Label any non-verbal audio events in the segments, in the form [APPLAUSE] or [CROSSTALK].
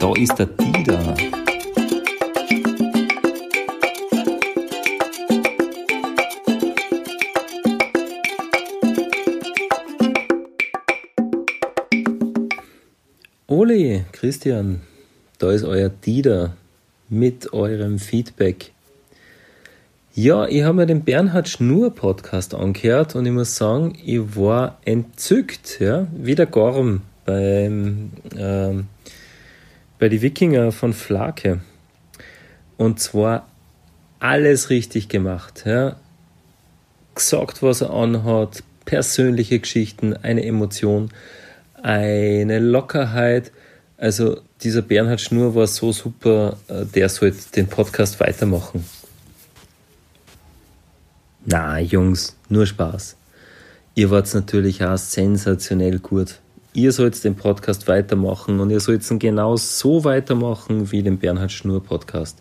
Da ist der Dieter. Ole, Christian, da ist euer Dieter mit eurem Feedback. Ja, ich habe mir den Bernhard Schnur Podcast angehört und ich muss sagen, ich war entzückt, ja, wie der Gorm beim, ähm, bei die Wikinger von Flake. Und zwar alles richtig gemacht, ja. Gesagt, was er anhat, persönliche Geschichten, eine Emotion, eine Lockerheit. Also dieser Bernhard Schnur war so super, äh, der sollte den Podcast weitermachen. Na, Jungs, nur Spaß. Ihr wart natürlich auch sensationell gut. Ihr sollt den Podcast weitermachen und ihr sollt ihn genau so weitermachen wie den Bernhard Schnur Podcast.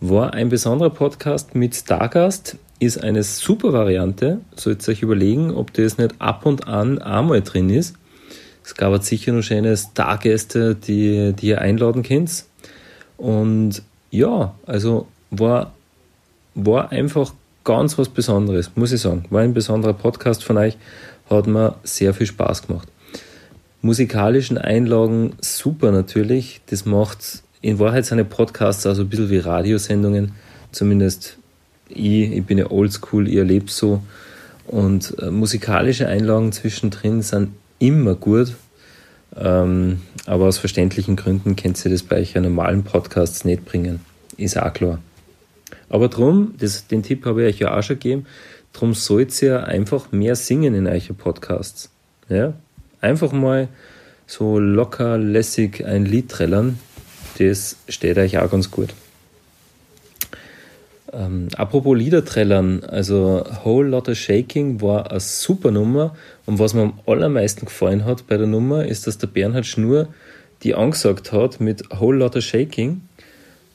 War ein besonderer Podcast mit Stargast, ist eine super Variante. Sollt ihr euch überlegen, ob das nicht ab und an einmal drin ist. Es gab halt sicher noch schöne Stargäste, die, die ihr einladen könnt. Und ja, also war, war einfach ganz was Besonderes, muss ich sagen. War ein besonderer Podcast von euch, hat mir sehr viel Spaß gemacht. Musikalischen Einlagen super natürlich. Das macht in Wahrheit seine Podcasts also ein bisschen wie Radiosendungen. Zumindest ich, ich bin ja oldschool, ihr lebt so. Und äh, musikalische Einlagen zwischendrin sind immer gut. Ähm, aber aus verständlichen Gründen könnt ihr das bei euch normalen Podcasts nicht bringen. Ist auch klar. Aber drum, das, den Tipp habe ich euch ja auch schon gegeben, drum sollt ihr einfach mehr singen in euren Podcasts. Ja? Einfach mal so locker, lässig ein Lied trällern, das steht euch auch ganz gut. Ähm, apropos Liederträllern, also Whole Lotta Shaking war eine super Nummer und was mir am allermeisten gefallen hat bei der Nummer ist, dass der Bernhard Schnur die angesagt hat mit Whole Lotta Shaking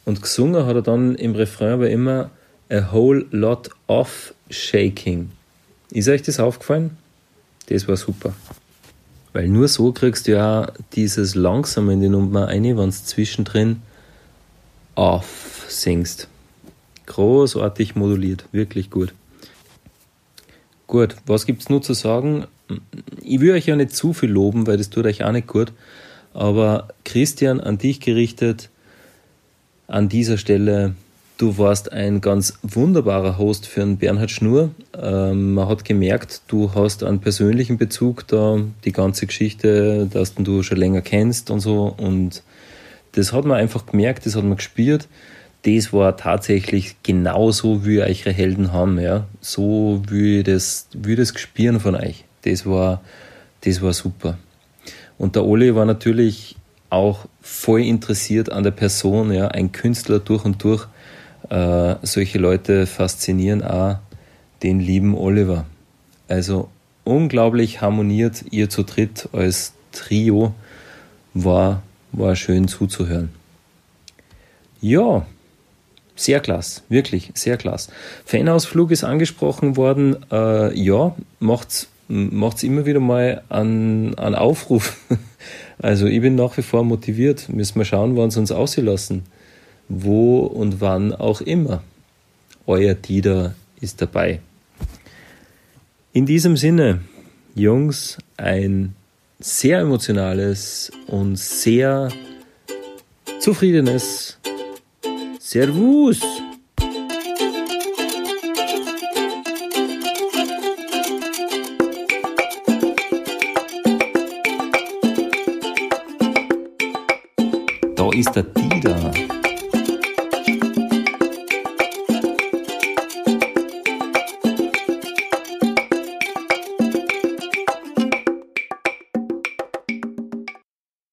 und gesungen hat er dann im Refrain aber immer A Whole Lot of Shaking. Ist euch das aufgefallen? Das war super. Weil nur so kriegst du ja dieses langsame in die Nummer ein, wenn du zwischendrin auf singst. Großartig moduliert, wirklich gut. Gut, was gibt es nur zu sagen? Ich will euch ja nicht zu viel loben, weil das tut euch auch nicht gut. Aber Christian, an dich gerichtet, an dieser Stelle, du warst ein ganz wunderbarer Host für einen Bernhard Schnur. Ähm, man hat gemerkt, du hast einen persönlichen Bezug da, die ganze Geschichte, dass du schon länger kennst und so. Und das hat man einfach gemerkt, das hat man gespürt. Das war tatsächlich genauso, wie eure Helden haben, ja. So wie das, wie das gespüren von euch. Das war, das war super. Und der Oli war natürlich auch voll interessiert an der Person, ja, ein Künstler durch und durch. Äh, solche Leute faszinieren auch den lieben Oliver. Also unglaublich harmoniert ihr zu dritt als Trio. War, war schön zuzuhören. Ja, sehr klasse, wirklich sehr klasse. Fanausflug ist angesprochen worden. Äh, ja, macht's macht's immer wieder mal einen, einen Aufruf. [LAUGHS] Also ich bin nach wie vor motiviert. Müssen wir schauen, wann sie uns auslassen. Wo und wann auch immer. Euer Dieter ist dabei. In diesem Sinne, Jungs, ein sehr emotionales und sehr zufriedenes Servus! ist der